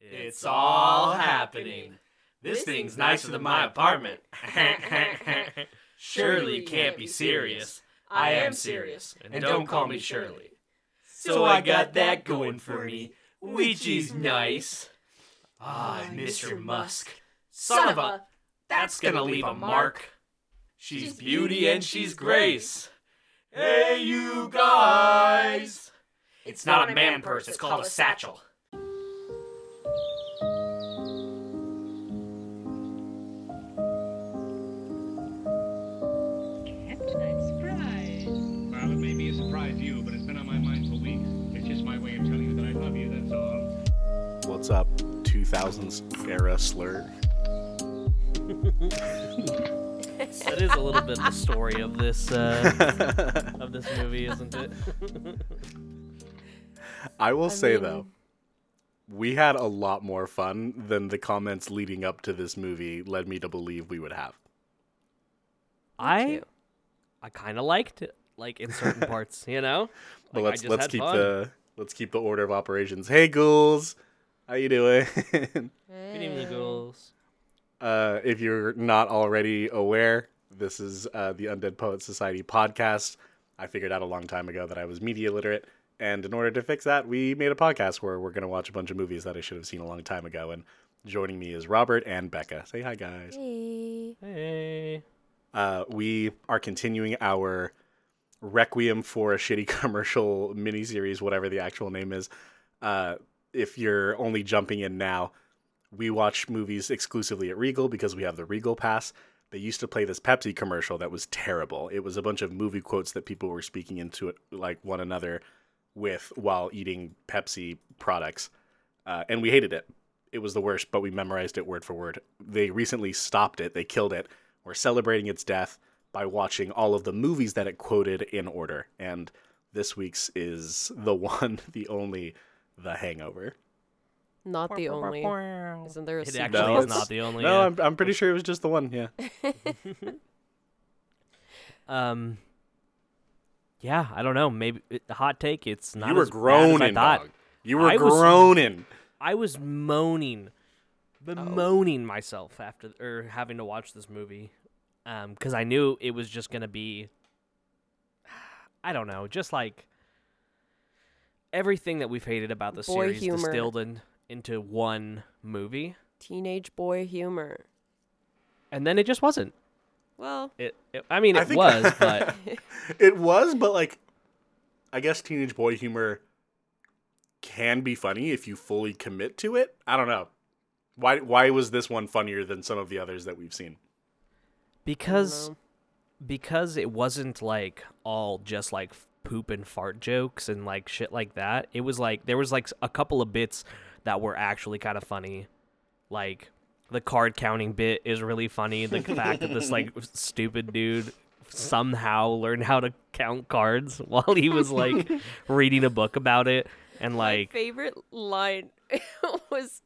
It's all happening. This thing's nicer than my apartment. Surely you can't be serious. I am serious, and don't call me Shirley. So I got that going for me. Ouija's nice. Ah, Mr. Musk. Son of a. That's gonna leave a mark. She's beauty and she's grace. Hey, you guys! It's not a man purse, it's called a satchel. All. Up, 2000s era slur? That is a little bit the story of this uh, of this movie, isn't it? I will I say mean- though, we had a lot more fun than the comments leading up to this movie led me to believe we would have. I. I kind of liked it, like in certain parts, you know. But Like, I let's let's keep fun. the let's keep the order of operations. Hey ghouls, how you doing? Good evening, ghouls. uh, if you're not already aware, this is uh, the Undead Poets Society podcast. I figured out a long time ago that I was media literate, and in order to fix that, we made a podcast where we're going to watch a bunch of movies that I should have seen a long time ago. And joining me is Robert and Becca. Say hi, guys. Hey. Hey. Uh, we are continuing our Requiem for a Shitty Commercial miniseries, whatever the actual name is. Uh, if you're only jumping in now, we watch movies exclusively at Regal because we have the Regal Pass. They used to play this Pepsi commercial that was terrible. It was a bunch of movie quotes that people were speaking into it like one another with while eating Pepsi products, uh, and we hated it. It was the worst, but we memorized it word for word. They recently stopped it. They killed it. We're celebrating its death by watching all of the movies that it quoted in order, and this week's is the one, the only, The Hangover. Not the only. Isn't there a It sequel? actually No, is it's- not the only. No, I'm, I'm pretty sure it was just the one. Yeah. um. Yeah, I don't know. Maybe it, the hot take. It's not. you were as bad as I groaning, thought. dog. You were I was- groaning. I was moaning, bemoaning myself after or having to watch this movie, um, because I knew it was just gonna be. I don't know, just like everything that we've hated about the Boy series humor. distilled in, into one movie, Teenage boy humor. and then it just wasn't. Well, It, it I mean, it think- was, but It was, but like, I guess teenage boy humor can be funny if you fully commit to it. I don't know. Why? Why was this one funnier than some of the others that we've seen? because because it wasn't like all just like poop and fart jokes and like shit like that. It was like there was like a couple of bits that were actually kind of funny. Like the card counting bit is really funny. The fact that this like stupid dude somehow learned how to count cards while he was like reading a book about it and my like favorite line was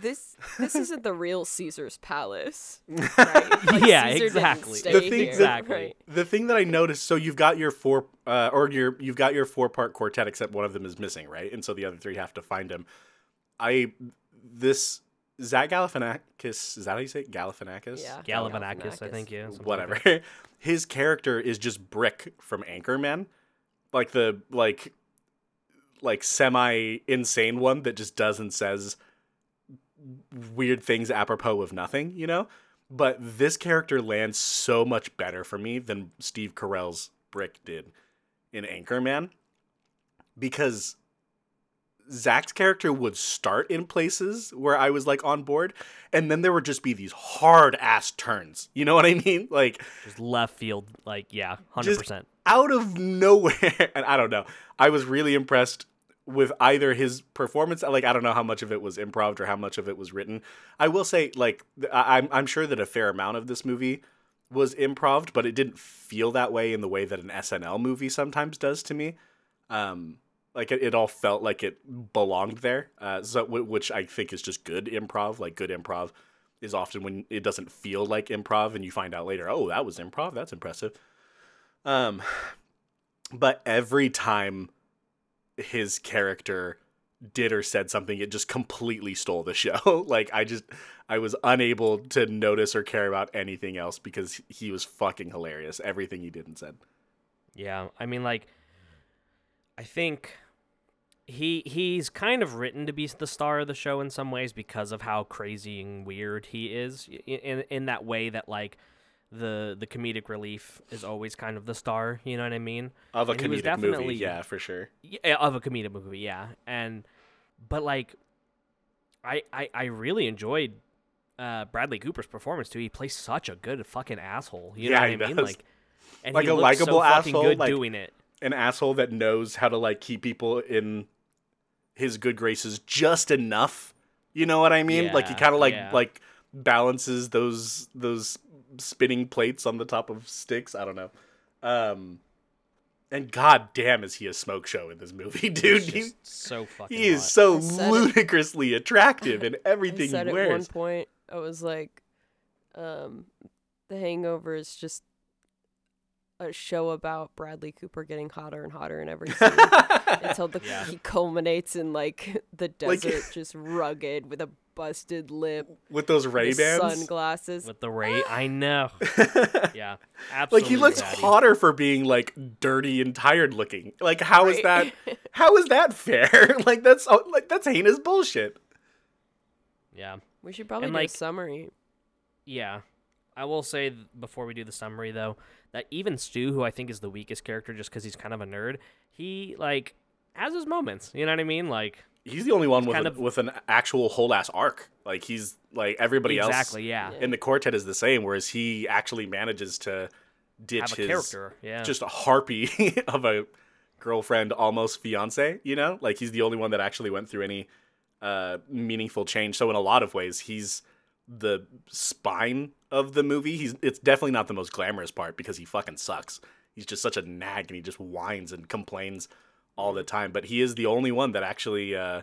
this this isn't the real Caesar's palace. Right? Like, Yeah, Caesar exactly. The thing- here, Exactly. right? The thing that I noticed, so you've got your four, uh, or your you've got your four part quartet, except one of them is missing, right? And so the other three have to find him. I this Zach Galifianakis, is that how you say it? Galifianakis? Yeah. Galifianakis, I think, yeah. something like whatever. His character is just Brick from Anchorman, like the like like semi insane one that just does and says weird things apropos of nothing, you know. But this character lands so much better for me than Steve Carell's Brick did in Anchorman, because Zach's character would start in places where I was like on board, and then there would just be these hard ass turns. You know what I mean? Like Just left field, like yeah, hundred percent. out of nowhere. And I don't know. I was really impressed with either his performance. Like I don't know how much of it was improv or how much of it was written. I will say, like I'm I'm sure that a fair amount of this movie was improv, but it didn't feel that way in the way that an SNL movie sometimes does to me. Um, like it, it all felt like it belonged there. Uh, so wh- which I think is just good improv. Like good improv is often when it doesn't feel like improv, and you find out later, oh, that was improv. That's impressive. Um, but every time his character did or said something, it just completely stole the show. like I just I was unable to notice or care about anything else because he was fucking hilarious. Everything he did and said. Yeah, I mean, like, I think he he's kind of written to be the star of the show in some ways because of how crazy and weird he is. In in that way that like the the comedic relief is always kind of the star. You know what I mean? Of a And comedic movie, yeah, for sure. yeah, of a comedic movie, yeah. And but like I I, I really enjoyed uh, Bradley Cooper's performance too. He plays such a good fucking asshole. You know Yeah, what I mean? does. Like and Like he a looks likable so asshole, good like- doing it. An asshole that knows how to like keep people in his good graces just enough. You know what I mean? like he kind of like yeah. like balances those those spinning plates on the top of sticks. I don't know. Um and god damn is he a smoke show in this movie, dude. He's He, so fucking he is hot. so I said it. ludicrously attractive in I everything said he at one point, I was like, um, "The Hangover is just a show about Bradley Cooper getting hotter and hotter in every scene until the, Yeah. he culminates in like the Like- desert, just rugged with a busted lip, With those Ray with Bans. sunglasses. with the Ray. Ah. I know. Yeah, absolutely. like he looks daddy. hotter for being like dirty and tired looking. Like how is Right. that how is that fair? like that's oh, like that's heinous bullshit. Yeah, We should probably And, do like- a summary. yeah. I will say before we do the summary though that even Stu, who I think is the weakest character, just because he's kind of a nerd, he like has his moments. You know what I mean? Like He's the only one with kind a- of- with an actual whole ass arc. Like he's like everybody exactly. else Yeah. in the quartet is the same, whereas he actually manages to ditch Have a his character. Yeah. just a harpy of a girlfriend, almost fiance. You know, like he's the only one that actually went through any uh, meaningful change. So in a lot of ways, he's the spine of the movie. He's it's definitely not the most glamorous part because he fucking sucks. He's just such a nag and he just whines and complains all the time. But he is the only one that actually uh,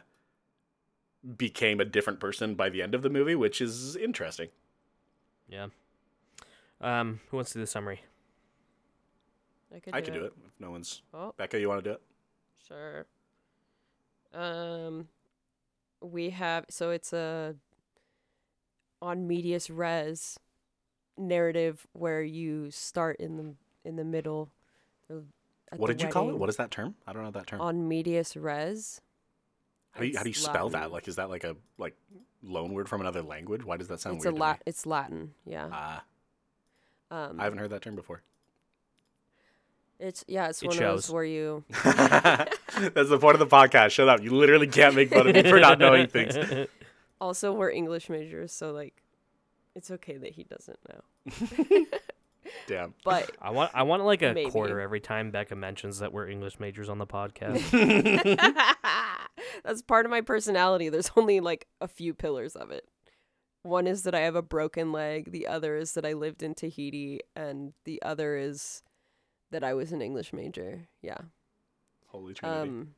became a different person by the end of the movie, which is interesting. yeah. Um, who wants to do the summary? I could I could do it if no one's. Oh, Becca, you want to do it? sure. Um, we have so it's a on medias res narrative where you start in the in the middle. Of- What did you call it? What is that term? I don't know that term. on medias res? How do you, how do you spell that? Like, is that like a like loan word from another language? Why does that sound It's weird? a me? It's Latin. Yeah. Ah, Um, I haven't heard that term before. it's yeah. It's It one of shows. those where you That's the point of the podcast. Shut up. You literally can't make fun of me for not knowing things. also we're English majors, so like, it's okay that he doesn't know. Damn. But I want I want like a Maybe. quarter every time Becca mentions that we're English majors on the podcast. That's part of my personality. There's only like a few pillars of it. One is that I have a broken leg, the other is that I lived in Tahiti, and the other is that I was an English major. Yeah. Holy Trinity. Um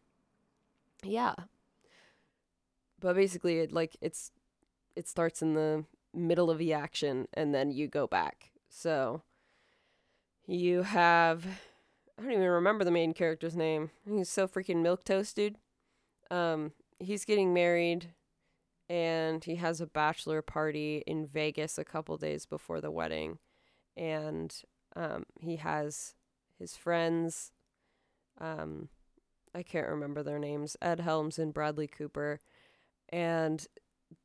Yeah. But basically it like it's it starts in the middle of the action and then you go back. So you have I don't even remember the main character's name. He's so freaking milk toast, dude. Um he's getting married and he has a bachelor party in Vegas a couple days before the wedding and um he has his friends um I can't remember their names, Ed Helms and Bradley Cooper, and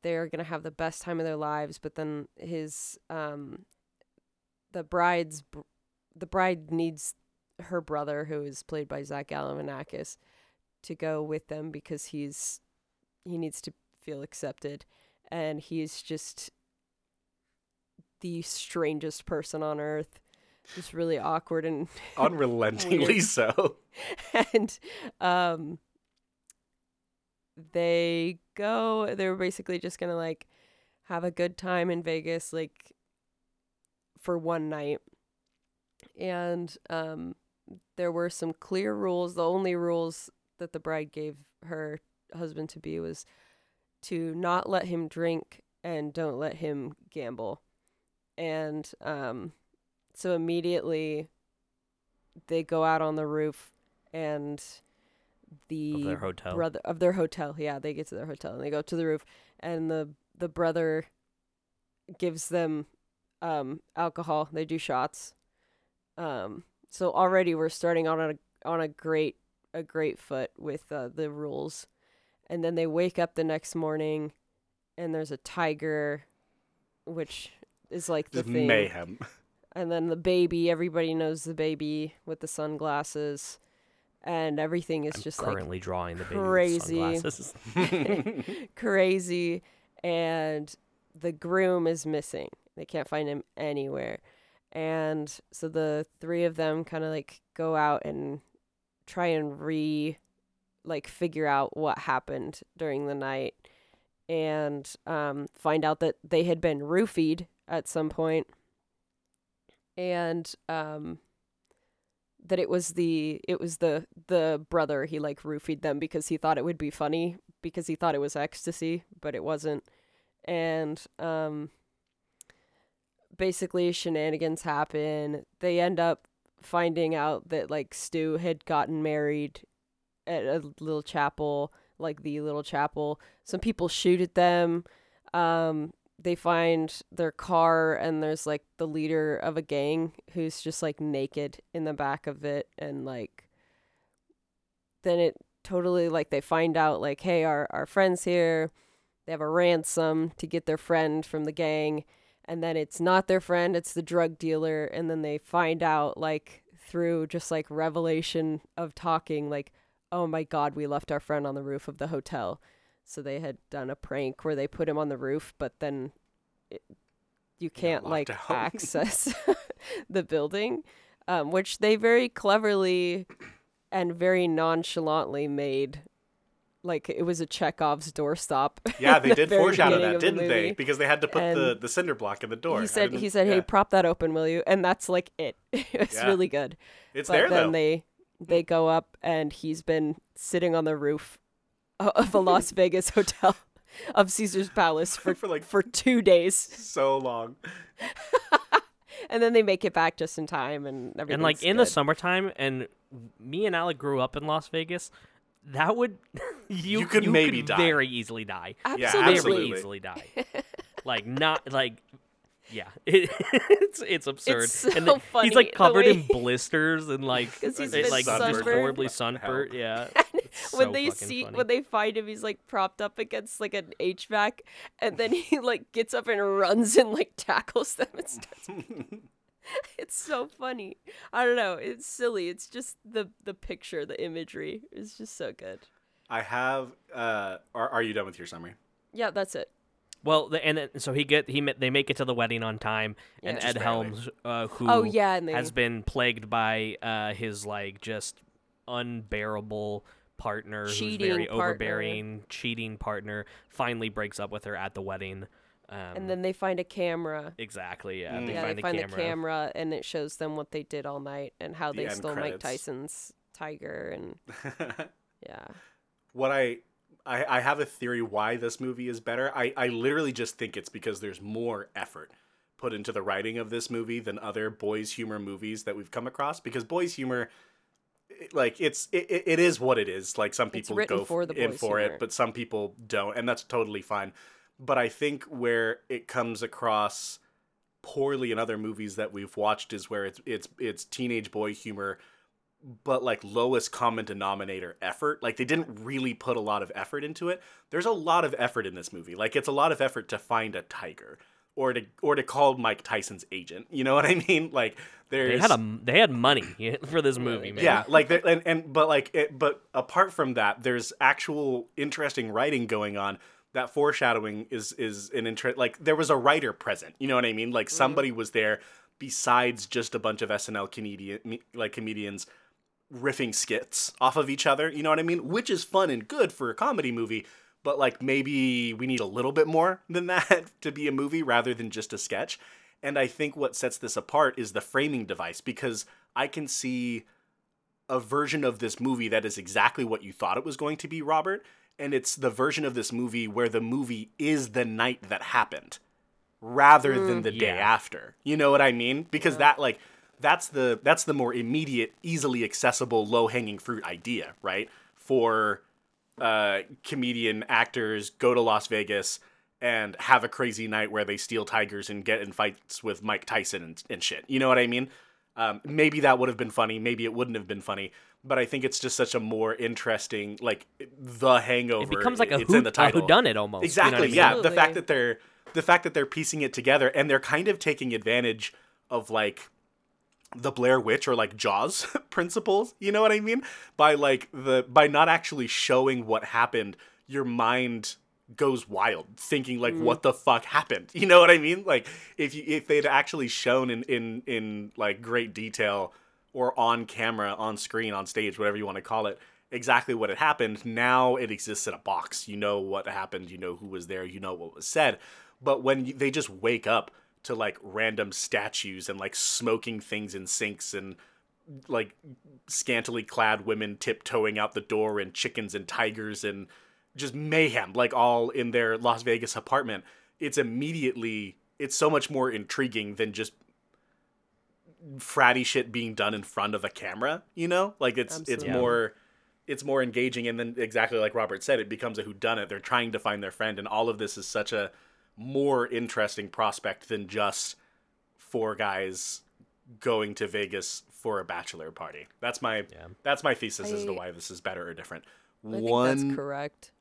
they're gonna have the best time of their lives. But then his um, the bride's br- the bride needs her brother, who is played by Zach Galifianakis, to go with them because he's he needs to feel accepted, and he's just the strangest person on earth, just really awkward and Unrelentingly so. and um they go they're basically just gonna like have a good time in vegas like for one night and um there were some clear rules the only rules that the bride gave her husband to be was to not let him drink and don't let him gamble and um so immediately they go out on the roof and the their hotel. brother of their hotel. Yeah, they get to their hotel and they go up to the roof, and the the brother gives them um alcohol. They do shots. Um, so already we're starting on a on a great a great foot with uh, the rules, and then they wake up the next morning, and there's a tiger, which is like the thing. mayhem. And then the baby, everybody knows the baby with the sunglasses, and everything is I'm just like currently drawing the baby crazy. with sunglasses. crazy and the groom is missing they can't find him anywhere and so the three of them kind of like go out and try and re like figure out what happened during the night and um find out that they had been roofied at some point. And um that it was the it was the the brother he like roofied them because he thought it would be funny because he thought it was ecstasy but it wasn't. And um basically shenanigans happen. They end up finding out that like stu had gotten married at a little chapel like the little chapel. Some people shoot at them. Um they find their car and there's like the leader of a gang who's just like naked in the back of it. And like then it totally like they find out like hey our our friends here. They have a ransom to get their friend from the gang and then it's not their friend it's the drug dealer and then they find out like through just like revelation of talking like oh my god we left our friend on the roof of the hotel so they had done a prank where they put him on the roof but then it, you can't like out. access the building um, which they very cleverly and very nonchalantly made like it was a Chekhov's doorstop. Yeah, they the did very foreshadow beginning that, didn't they? Because they had to put the, And the cinder block in the door. He said he said, "Hey, yeah. prop that open, will you?" And that's like it. it's Yeah. really good. it's but there then though. they they mm. go up and he's been sitting on the roof of a Las Vegas hotel of Caesar's Palace for For, like- for 2 days. so long. And then they make it back just in time and everything. and like in the summertime, and me and Alec grew up in Las Vegas. That would you, You could maybe die. very easily die. Yeah, Absolutely. absolutely. Very easily die. like not like yeah, it, it's it's absurd. It's so and then funny he's like the covered in blisters and like 'Cause he's it, been like just horribly What the sunburnt. Yeah, It's when they see funny. when they find him he's like propped up against like an HVAC and then he like gets up and runs and like tackles them and starts It's so funny. I don't know. It's silly. It's just the the picture, the imagery is just so good. I have. Uh, are, are you done with your summary? Yeah, that's it. Well, the, and then, so he get he they make it to the wedding on time, and Yeah. Ed barely. Helms, uh, who Oh yeah, they has been plagued by uh, his like just unbearable partner who's Cheating very partner. overbearing, cheating partner, finally breaks up with her at the wedding. Um, and then they find a camera. exactly, yeah, Mm. they yeah, find, they the, find camera. the camera and it shows them what they did all night and how The they end stole Mike. Tyson's tiger and yeah. what I, I I have a theory why this movie is better. I I literally just think it's because there's more effort put into the writing of this movie than other boys humor movies that we've come across because boys humor like it's it, it it is what it is like some people go for the in for humor. it but some people don't and that's totally fine but i think where it comes across poorly in other movies that we've watched is where it's it's it's teenage boy humor but like lowest common denominator effort. Like they didn't really put a lot of effort into it. There's a lot of effort in this movie. Like it's a lot of effort to find a tiger or to or to call Mike Tyson's agent. You know what I mean? Like there's They had a they had money for this movie, man. yeah, like and and but like it, but apart from that, there's actual interesting writing going on. That foreshadowing is is an interest. Like there was a writer present. You know what I mean? Like mm-hmm. somebody was there besides just a bunch of SNL comedian like comedians riffing skits off of each other. You know what I mean? Which is fun and good for a comedy movie. But like maybe we need a little bit more than that to be a movie rather than just a sketch. And I think what sets this apart is the framing device because I can see a version of this movie that is exactly what you thought it was going to be, Robert. And it's the version of this movie where the movie is the night that happened rather than the day after. You know what I mean? Because that like that's the that's the more immediate, easily accessible, low-hanging fruit idea, right? for uh, comedian actors go to Las Vegas and have a crazy night where they steal tigers and get in fights with Mike Tyson and, and shit. You know what I mean? Um, maybe that would have been funny. Maybe it wouldn't have been funny. But I think it's just such a more interesting, like the Hangover. It becomes like a it's who, in the a title. whodunit almost. you know Exactly. I mean? Yeah. The fact that they're the fact that they're piecing it together and they're kind of taking advantage of like the Blair Witch or like Jaws principles, you know what I mean? By like the by not actually showing what happened, your mind goes wild thinking like mm. what the fuck happened. You know what I mean? Like if you if they'd actually shown in in in like great detail or on camera, on screen, on stage, whatever you want to call it, exactly what had happened, now it exists in a box. You know what happened, you know who was there, you know what was said. But when they just wake up to like random statues and like smoking things in sinks and like scantily clad women tiptoeing out the door and chickens and tigers and just mayhem like all in their Las Vegas apartment it's immediately it's so much more intriguing than just fratty shit being done in front of a camera you know like it's it's more it's more engaging and then exactly like Robert said it becomes a whodunit they're trying to find their friend and all of this is such a more interesting prospect than just four guys going to Vegas for a bachelor party. That's my Yeah. that's my thesis as to why this is better or different. I think one that's correct.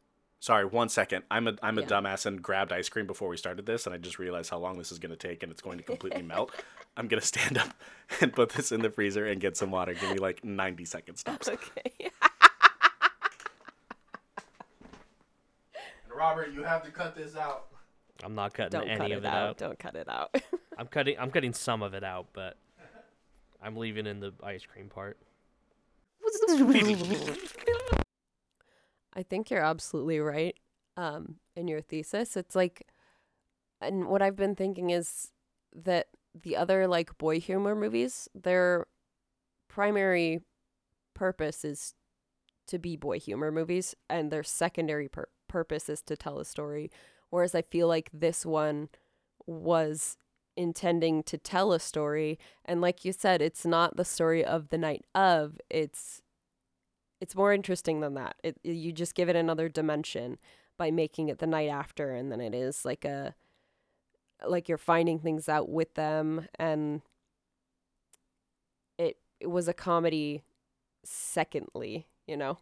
Sorry, one second. I'm a I'm a Yeah. dumbass and grabbed ice cream before we started this, and I just realized how long this is going to take, and it's going to completely melt. I'm gonna stand up and put this in the freezer and get some water. Give me like 90 seconds tops. Okay. Robert, you have to cut this out. I'm not cutting Don't any cut of it it out. out. Don't cut it out. I'm cutting. I'm cutting some of it out, but I'm leaving in the ice cream part. I think you're absolutely right um, in your thesis. It's like, and what I've been thinking is that the other like boy humor movies, their primary purpose is to be boy humor movies, and their secondary pur- purpose is to tell a story. Whereas I feel like this one was intending to tell a story, and like you said, it's not the story of the night of. It's it's more interesting than that. It you just give it another dimension by making it the night after, and then it is like a like you're finding things out with them, and it it was a comedy. Secondly, you know,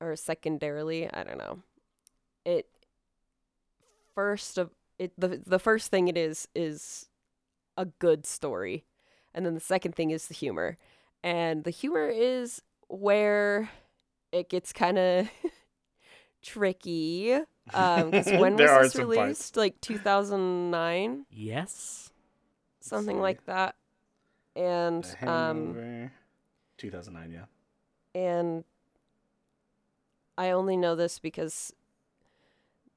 or secondarily, I don't know. It first of it the the first thing it is is a good story, and then the second thing is the humor, and the humor is where it gets kind of tricky. Um, because when was this some parts. released? Like 2009, Yes. something see. like that. And um, 2009, yeah. and I only know this because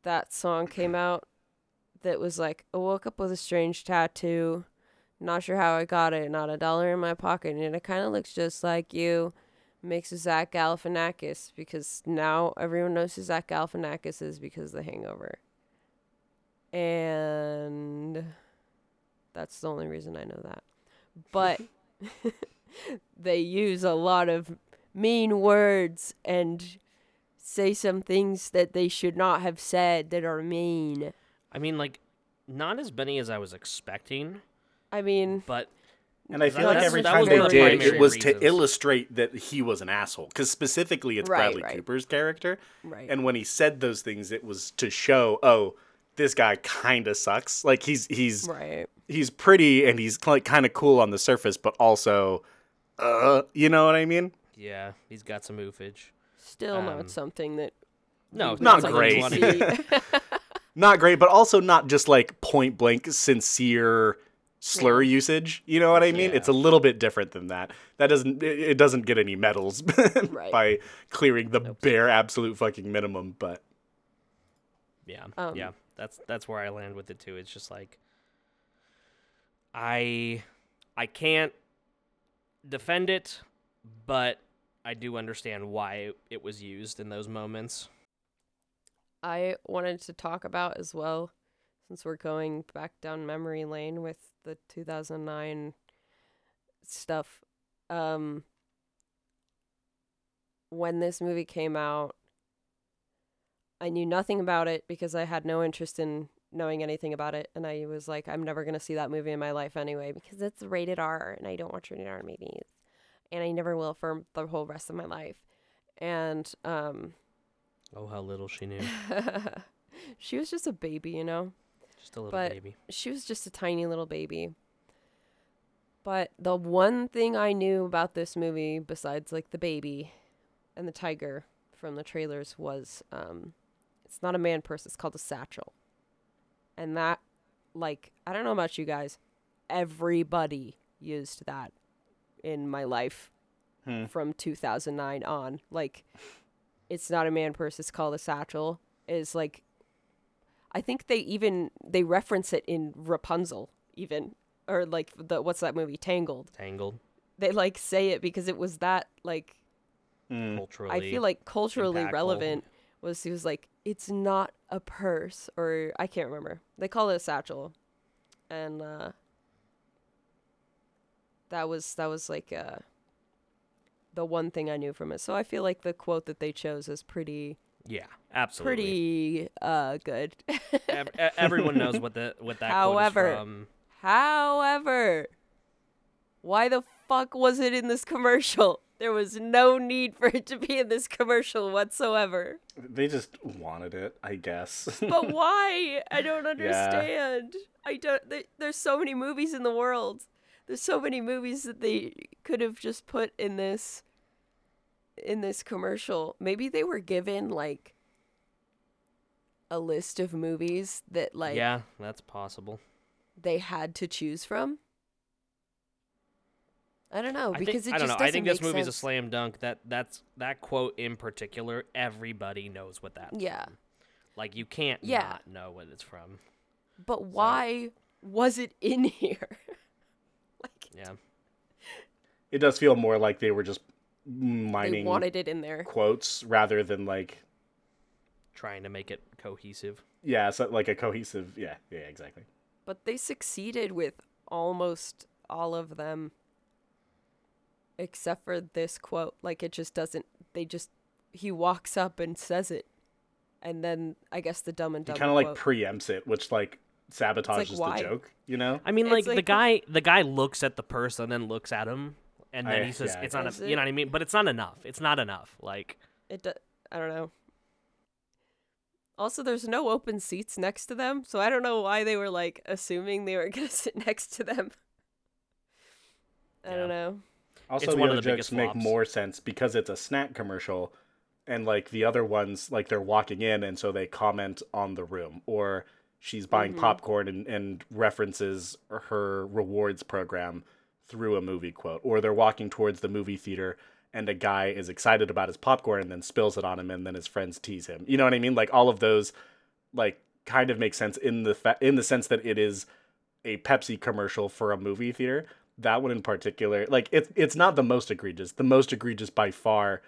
that song came out that was like, I woke up with a strange tattoo. Not sure how I got it. Not a dollar in my pocket. And it kind of looks just like you. Makes Zach Galifianakis because now everyone knows who Zach Galifianakis is because of The Hangover. And that's the only reason I know that. But they use a lot of mean words and say some things that they should not have said that are mean. I mean, like, not as many as I was expecting, I mean, but And I That- feel like every time they the did, it primary was to illustrate that he was an asshole. Because specifically, it's Right, Bradley right. Cooper's character. right. And when he said those things, it was to show, oh, this guy kind of sucks. Like he's he's right. he's pretty and he's like kind of cool on the surface, but also, uh, you know what I mean? yeah, he's got some oofage. Still um, not something that No, Not great. Not great, but also not just like point blank sincere slur usage. You know what I mean? Yeah. It's a little bit different than that. That doesn't it it doesn't get any medals Right. by clearing the bare absolute fucking minimum. But Yeah, Um, yeah. That's that's where I land with it too. It's just like I I can't defend it, but I do understand why it was used in those moments. I wanted to talk about as well, since we're going back down memory lane with the 2009 stuff. Um, when this movie came out, I knew nothing about it because I had no interest in knowing anything about it. And I was like, I'm never going to see that movie in my life anyway because it's rated R and I don't watch rated R movies. And I never will for the whole rest of my life. And um, Oh, how little she knew. she was just a baby, you know? Just a little But- baby. she was just a tiny little baby. But the one thing I knew about this movie, besides like the baby and the tiger from the trailers, was um, it's not a man purse, it's called a satchel. And that, like, I don't know about you guys, everybody used that in my life Hmm. from 2009 on. Like, it's not a man purse, it's called a satchel. Is like I think they even they reference it in Rapunzel even or like the what's that movie Tangled. Tangled. They like say it because it was that like Mm. Culturally. I feel like culturally impactful. relevant was he was like it's not a purse or I can't remember. They call it a satchel. And uh that was that was like uh the one thing I knew from it. So I feel like the quote that they chose is pretty Yeah, absolutely. pretty uh good. Everyone knows what the what that However- quote is from. However, why the fuck was it in this commercial? There was no need for it to be in this commercial whatsoever. They just wanted it, I guess. But why? I don't understand. I don't. Th- there's so many movies in the world. There's so many movies that they could have just put in this in this commercial. Maybe they were given like a list of movies that like yeah, that's possible. they had to choose from. I don't know I because think, it I don't just know. I doesn't think this make movie's a slam dunk. That that's that quote in particular. Everybody knows what that. Yeah. from. Like you can't Yeah. not know what it's from. But why was it in here? like Yeah. it does feel more like they were just they mining wanted it in there. quotes rather than like Trying to make it cohesive. yeah, so like a cohesive yeah, yeah, exactly. But they succeeded with almost all of them except for this quote. Like it just doesn't they just he walks up and says it. And then I guess the dumb and dumb. Kind of like quote. preempts it, which like sabotages why? the joke, you know? I mean, like, the like the- guy, the guy looks at the person and looks at him, and then I- he says, yeah, "It's not, Is a, you know what I mean." But it's not enough. It's not enough. Like, It do- I don't know. Also, there's no open seats next to them, so I don't know why they were like assuming they were gonna sit next to them. I Yeah. don't know. Also, It's the one other of the jokes biggest make flops. more sense because it's a snack commercial, and like the other ones, like they're walking in and so they comment on the room, or she's buying mm-hmm. popcorn and, and references her rewards program through a movie quote, or they're walking towards the movie theater and a guy is excited about his popcorn and then spills it on him, and then his friends tease him. You know what I mean? Like all of those, like kind of make sense in the fa- in the sense that it is a Pepsi commercial for a movie theater. That one in particular, like it's it's not the most egregious. The most egregious by far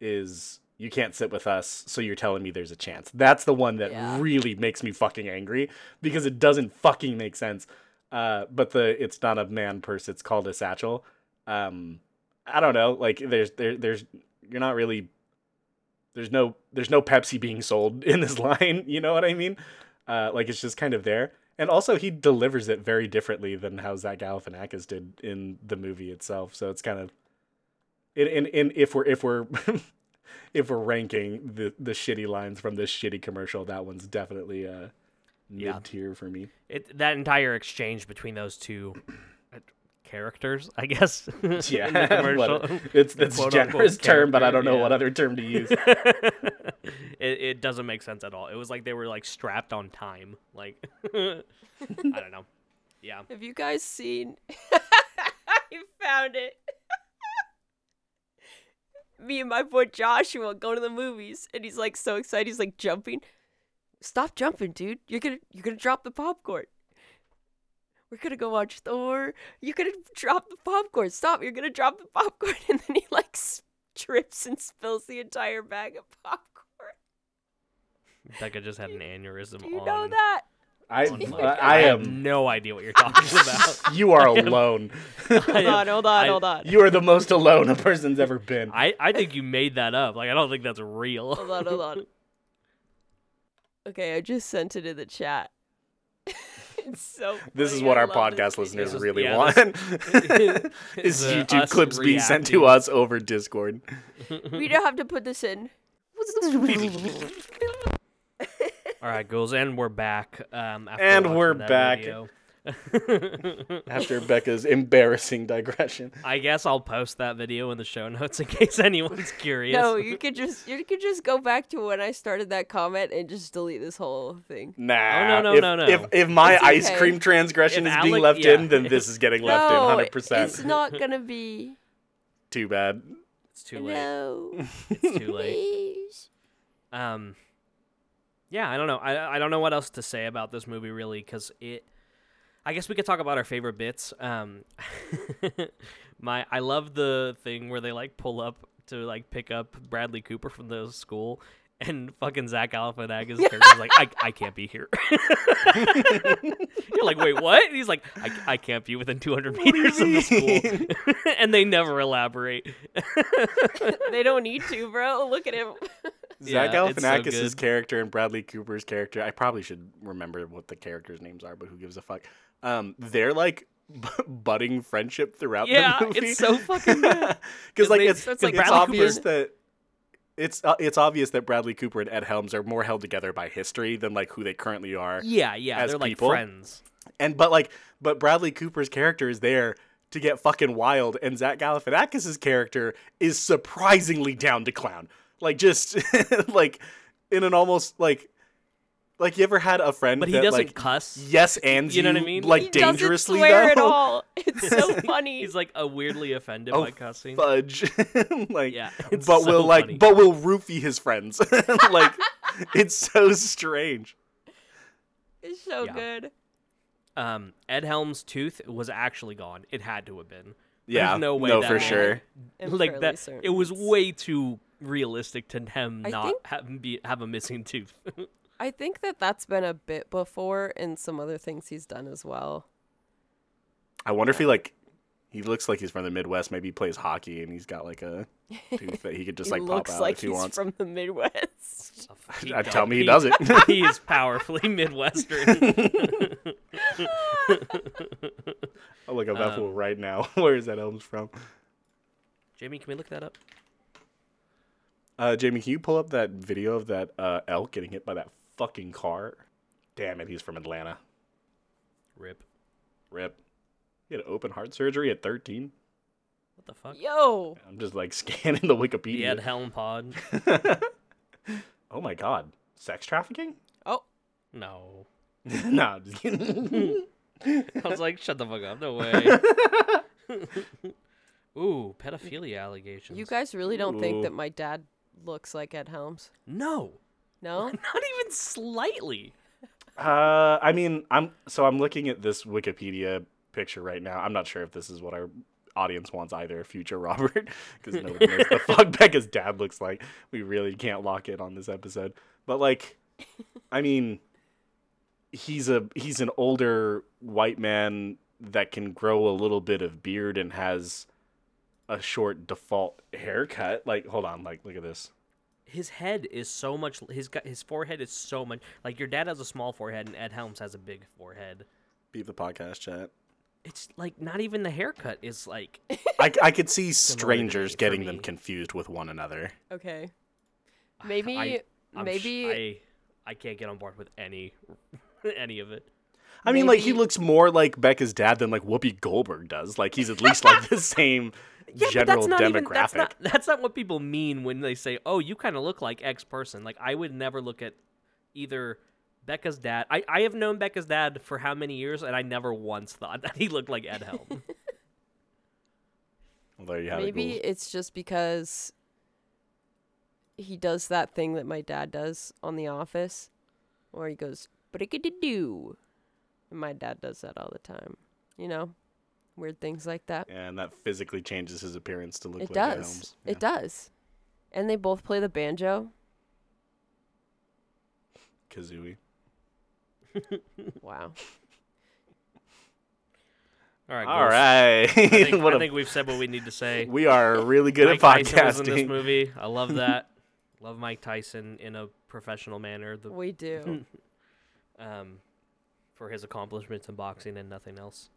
is you can't sit with us, so you're telling me there's a chance. That's the one that Yeah. really makes me fucking angry because it doesn't fucking make sense. Uh, but the it's not a man purse; it's called a satchel. Um, I don't know. Like there's there there's you're not really there's no there's no Pepsi being sold in this line. You know what I mean? Uh, like it's just kind of there. And also, he delivers it very differently than how Zach Galifianakis did in the movie itself. So it's kind of, in in, in if we're if we're if we're ranking the the shitty lines from this shitty commercial, that one's definitely uh. Mid tier for me. it that entire exchange between those two uh, characters, I guess. Yeah, in commercial. it's The it's quote-unquote generous term, but I don't know yeah. what other term to use. it, it doesn't make sense at all. It was like they were like strapped on time. Like I don't know. Yeah. Have you guys seen? I found it. Me and my boy Joshua go to the movies, and he's like so excited. He's like jumping. Stop jumping, dude! You're gonna you're gonna drop the popcorn. We're gonna go watch Thor. You're gonna drop the popcorn. Stop! You're gonna drop the popcorn, and then he like s- trips and spills the entire bag of popcorn. Becca just had an aneurysm Do you on know that? I, on mic. I, I have am. no idea what you're talking about. You are alone. Hold on, hold on, I- hold on. You are the most alone a person's ever been. I, I think you made that up. Like I don't think that's real. Hold on, hold on. Okay, I just sent it in the chat. it's so. This is what I our love this podcast video. listeners This is- really yeah, want. is The YouTube us clips being sent to reacting. us over Discord. We don't have to put this in. All right, ghouls, and we're back. Um, after And watching we're that back. video. After Becca's embarrassing digression. I guess I'll post that video in the show notes in case anyone's curious. No, you could just you could just go back to when I started that comment and just delete this whole thing. Nah. Oh, no, no, if, no, no. If, if my It's ice cream transgression If is being left yeah. in, then this is getting left no, in 100%. it's not gonna be. Too bad. it's too late. No, It's too late. please. Um, yeah, I don't know. I I don't know what else to say about this movie really, because it. I guess we could talk about our favorite bits. Um, my I love the thing where they like pull up to like pick up Bradley Cooper from the school, and fucking Zach Galifianakis character's like, I I can't be here. You're like, wait, what? And he's like, I, I can't be within 200 meters of the school, and they never elaborate. They don't need to, bro. Look at him. Zach Yeah, it's so character and Bradley Cooper's character, I probably should remember what the characters' names are, but who gives a fuck? Um, they're like budding friendship throughout Yeah, the movie. it's so fucking good. Because like they- it's, it's, it's like Bradley obvious Cooper- that it's uh, it's obvious that Bradley Cooper and Ed Helms are more held together by history than like who they currently are. Yeah, yeah, As they're like people. friends. And but like but Bradley Cooper's character is there to get fucking wild, and Zach Galifianakis' character is surprisingly down to clown. Like just like in an almost like like you ever had a friend But he that, doesn't like, cuss. yes and You know what I mean? like he dangerously doesn't swear though at all. It's so funny. He's like a weirdly offended Oh, by cussing. fudge like Yeah, it's but so will like funny. but will roofie his friends like it's so strange it's so Yeah. good. Um, Ed Helms' tooth was actually gone. It had to have been. yeah There's no way no that for sure like that. certain It was way too realistic to him I not think- have be have a missing tooth. I think that that's been a bit before in some other things he's done as well. i wonder if he like he looks like he's from the midwest maybe he plays hockey and he's got like a tooth that he could just he like looks pop out like if he he's wants from the Midwest. He Uh, tell me he doesn't. he is powerfully Midwestern. i'll look up that Um, fool right now where is that elms from Jamie, can we look that up? uh jamie can you pull up that video of that uh elk getting hit by that fucking car damn it he's from atlanta Rip. rip he had open heart surgery at 13 What the fuck? Yo, i'm just like scanning the wikipedia The had Helm pod. oh my god sex trafficking oh, No. no I'm just kidding. I was like, shut the fuck up. No way. Ooh, pedophilia allegations. you guys really don't Ooh. think that my dad looks like Ed Helms? No. No. Not even slightly. Uh, I mean, I'm so I'm looking at this Wikipedia picture right now. I'm not sure if this is what our audience wants either, future Robert, because nobody knows the fuck Becca's dad looks like. We really can't lock it on this episode. But like, I mean, he's a he's an older white man that can grow a little bit of beard and has a short default haircut. Like, hold on, like look at this. His head is so much. His gu- his forehead is so much. Like your dad has a small forehead, and Ed Helms has a big forehead. Beat the podcast chat. It's like not even the haircut is like. I, I could see strangers getting them confused with one another. Okay. Maybe, I- I'm sh- maybe. I I can't get on board with any any of it. I mean, like he looks more like Becca's dad than like Whoopi Goldberg does. Like he's at least like the same Yeah, general but that's not demographic. even that's not that's not what people mean when they say, "Oh, you kind of look like X person." Like I would never look at either Becca's dad. I I have known Becca's dad for how many years, and I never once thought that he looked like Ed Helm. Well, there you have Maybe it. it's just because he does that thing that my dad does on The Office, where he goes "brickadoo," and my dad does that all the time. You know, weird things like that. Ghouls. and that physically changes his appearance to look it like Ed does. Helms. It does. And they both play the banjo. Kazooie. Wow. All right. All right. I think, What I a- think we've said what we need to say. we are really good Mike at Tyson was in this podcasting. movie. I love that. love Mike Tyson in a professional manner. The We do. um, for his accomplishments in boxing and nothing else.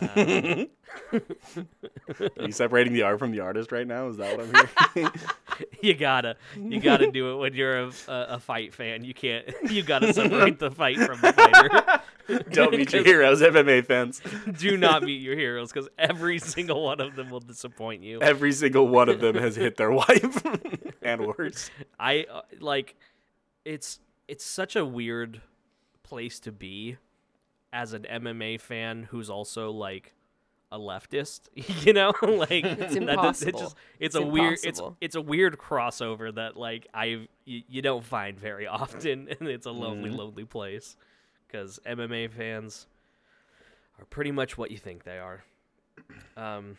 Um, Are you separating the art from the artist right now? Is that what I'm hearing? you gotta, you gotta do it when you're a, a, a fight fan. You can't, you gotta separate the fight from the fighter. Don't meet your heroes, MMA fans. do not meet your heroes because every single one of them will disappoint you. Every single one of them has hit their wife and worse. I uh, like it's it's such a weird place to be as an MMA fan who's also like a leftist, you know? like It's that does- impossible. It's just it's, It's a weird it's it's a weird crossover that like I you, you don't find very often and it's a lonely Mhm. lonely place cuz MMA fans are pretty much what you think they are. Um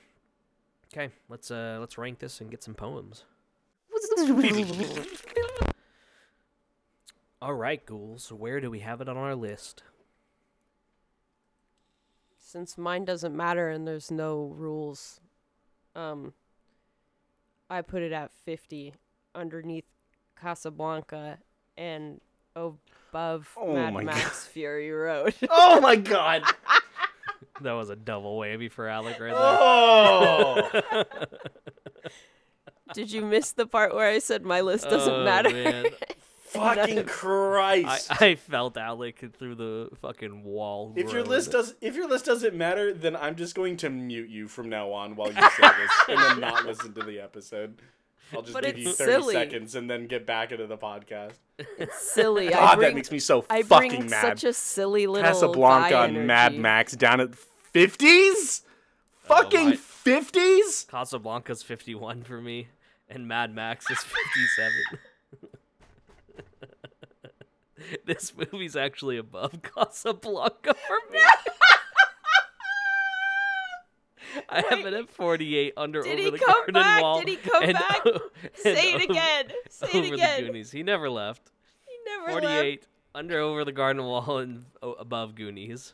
Okay, let's uh let's rank this and get some poems. All right, ghouls. Where do we have it on our list? Since mine doesn't matter and there's no rules, um, I put it at 50 underneath Casablanca and above Oh Mad my Max Fury Road. Oh my god. That was a double whammy for Alec right there. Oh. Did you miss the part where I said my list doesn't Oh, matter? Fucking I, Christ. I felt Alec through the fucking wall. if your list does if your list doesn't matter, then I'm just going to mute you from now on while you say this and then not listen to the episode. I'll just But give you 30 silly. seconds and then get back into the podcast. It's silly. I God, bring, that makes me so I fucking bring mad. such a silly little Casablanca and Mad. Max down at 50s? Fucking my- 50s? Casablanca's 51 for me, and Mad Max is 57. this movie's actually above Casablanca for me. I have it at 48 under Did over he the come garden back? wall. Did he come and back? o- and Say it over- again. Say over it the again. Goonies. He never left. He never 48 under over the garden wall and o- above Goonies.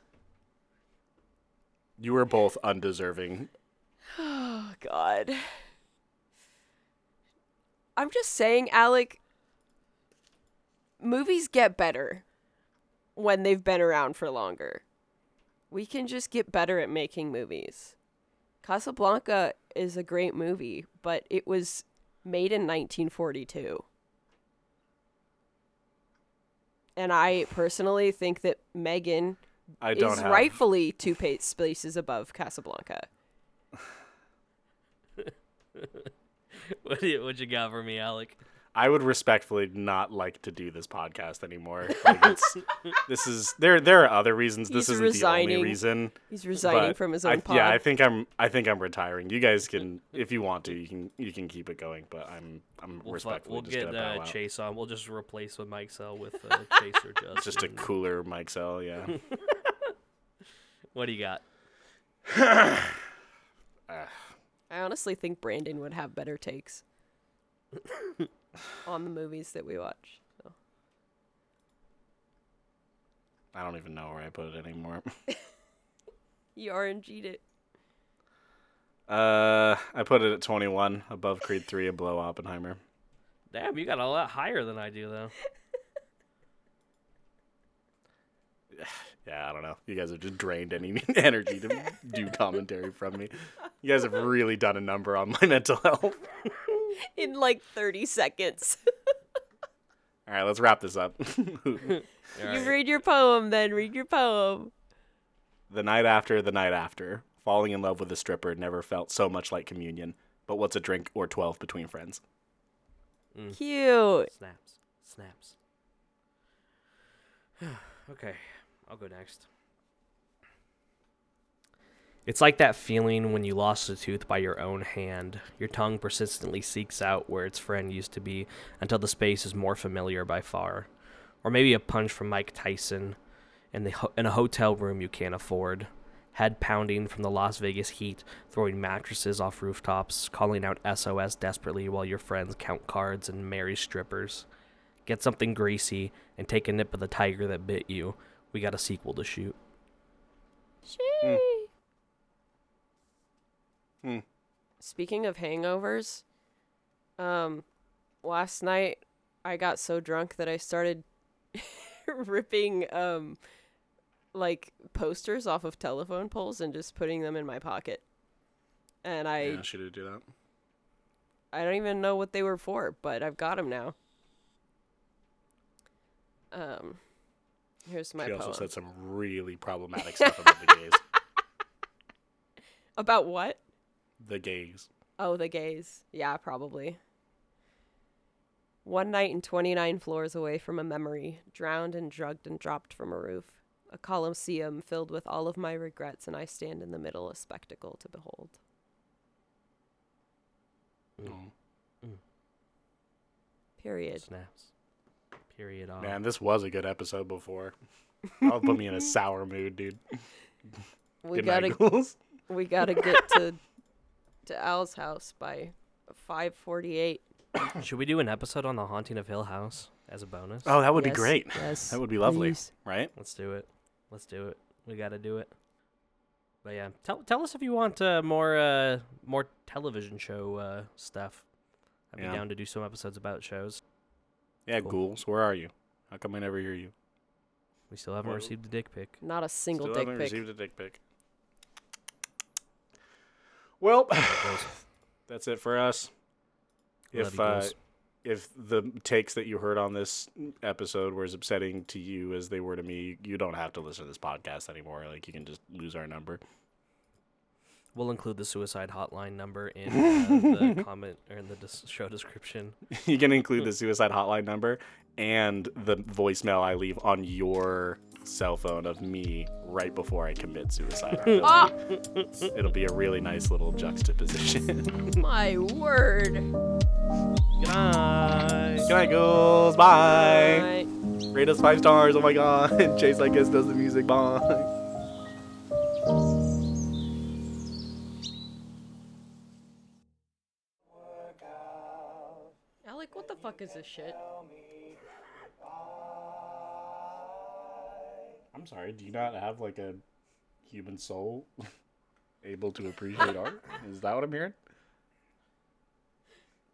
You were both undeserving. Oh God. I'm just saying, Alec. Movies get better when they've been around for longer. We can just get better at making movies. Casablanca is a great movie, but it was made in 1942. And I personally think that Megan I don't is have rightfully two pa- spaces above Casablanca. What do you, what you got for me, Alec? I would respectfully not like to do this podcast anymore. Like it's, this is there. There are other reasons. This isn't the only reason. He's resigning from his I- own pod. Yeah, I think I'm. I think I'm retiring. You guys can, if you want to, you can. You can keep it going. But I'm. I'm We'll, fu- respectfully we'll just get gonna bow uh, out. Chase on. We'll just replace with Mike Cell with uh, Chase or Justin. Just a cooler Mike Cell. Yeah. What do you got? I honestly think Brandon would have better takes on the movies that we watch. So. I don't even know where I put it anymore. You RNG'd it. Uh, I put it at 21, above Creed 3 and below Oppenheimer. Damn, you got a lot higher than I do, though. Yeah, I don't know. You guys have just drained any energy to do commentary from me. You guys have really done a number on my mental health. In like 30 seconds. All right, let's wrap this up. You right. read your poem, then read your poem. the night after, the night after, falling in love with a stripper never felt so much like communion. But what's a drink or 12 between friends? Mm. Cute. Snaps. Snaps. okay, I'll go next. It's like that feeling when you lost a tooth by your own hand. Your tongue persistently seeks out where its friend used to be until the space is more familiar by far. Or maybe a punch from Mike Tyson in, the ho- in a hotel room you can't afford. Head pounding from the Las Vegas heat, throwing mattresses off rooftops, calling out SOS desperately while your friends count cards and marry strippers. Get something greasy and take a nip of the tiger that bit you, We got a sequel to shoot. Hmm. Hmm. Speaking of hangovers, um, last night I got so drunk that I started ripping um like posters off of telephone poles and just putting them in my pocket. And I yeah, should do that. I don't even know what they were for, but I've got them now. Um, here's my she also poem. said some really problematic stuff about the gays. About what? The gays. Oh, the gays. Yeah, probably. One night and 29 floors away from a memory, drowned and drugged and dropped from a roof. A coliseum filled with all of my regrets, and I stand in the middle, a spectacle to behold. Mm. Oh. Mm. Period. Snaps. Period. On. Man, this was a good episode before. That'll put me in a sour mood, dude. We Good gotta night, we gotta get to to Al's house by 5:48. Should we do an episode on the haunting of Hill House as a bonus? Oh, that would Yes, be great. Yes. That would be lovely, please. right? Let's do it. Let's do it. We got to do it. But yeah, tell tell us if you want uh, more uh, more television show uh, stuff. I'd Yeah. be down to do some episodes about shows. Yeah, Cool. ghouls. Where are you? How come I never hear you? We still haven't Well- received a dick pic. Not a single Still dick haven't pic. received a dick pic. Well, that's it for us. Love If uh, if the takes that you heard on this episode were as upsetting to you as they were to me, you don't have to listen to this podcast anymore. Like you can just lose our number. We'll include the suicide hotline number in uh, the comment or in the dis- show description. you can include the suicide hotline number and the voicemail I leave on your cell phone of me right before I commit suicide. It'll, Ah! be, it'll be a really nice little juxtaposition. My word. Good night. Good night, ghouls. Bye. Rate us five stars. Oh my god. Chase, I guess, does the music. Bye. Alec, what the fuck is this shit? I'm sorry. Do you not have like a human soul able to appreciate art? Is that what I'm hearing?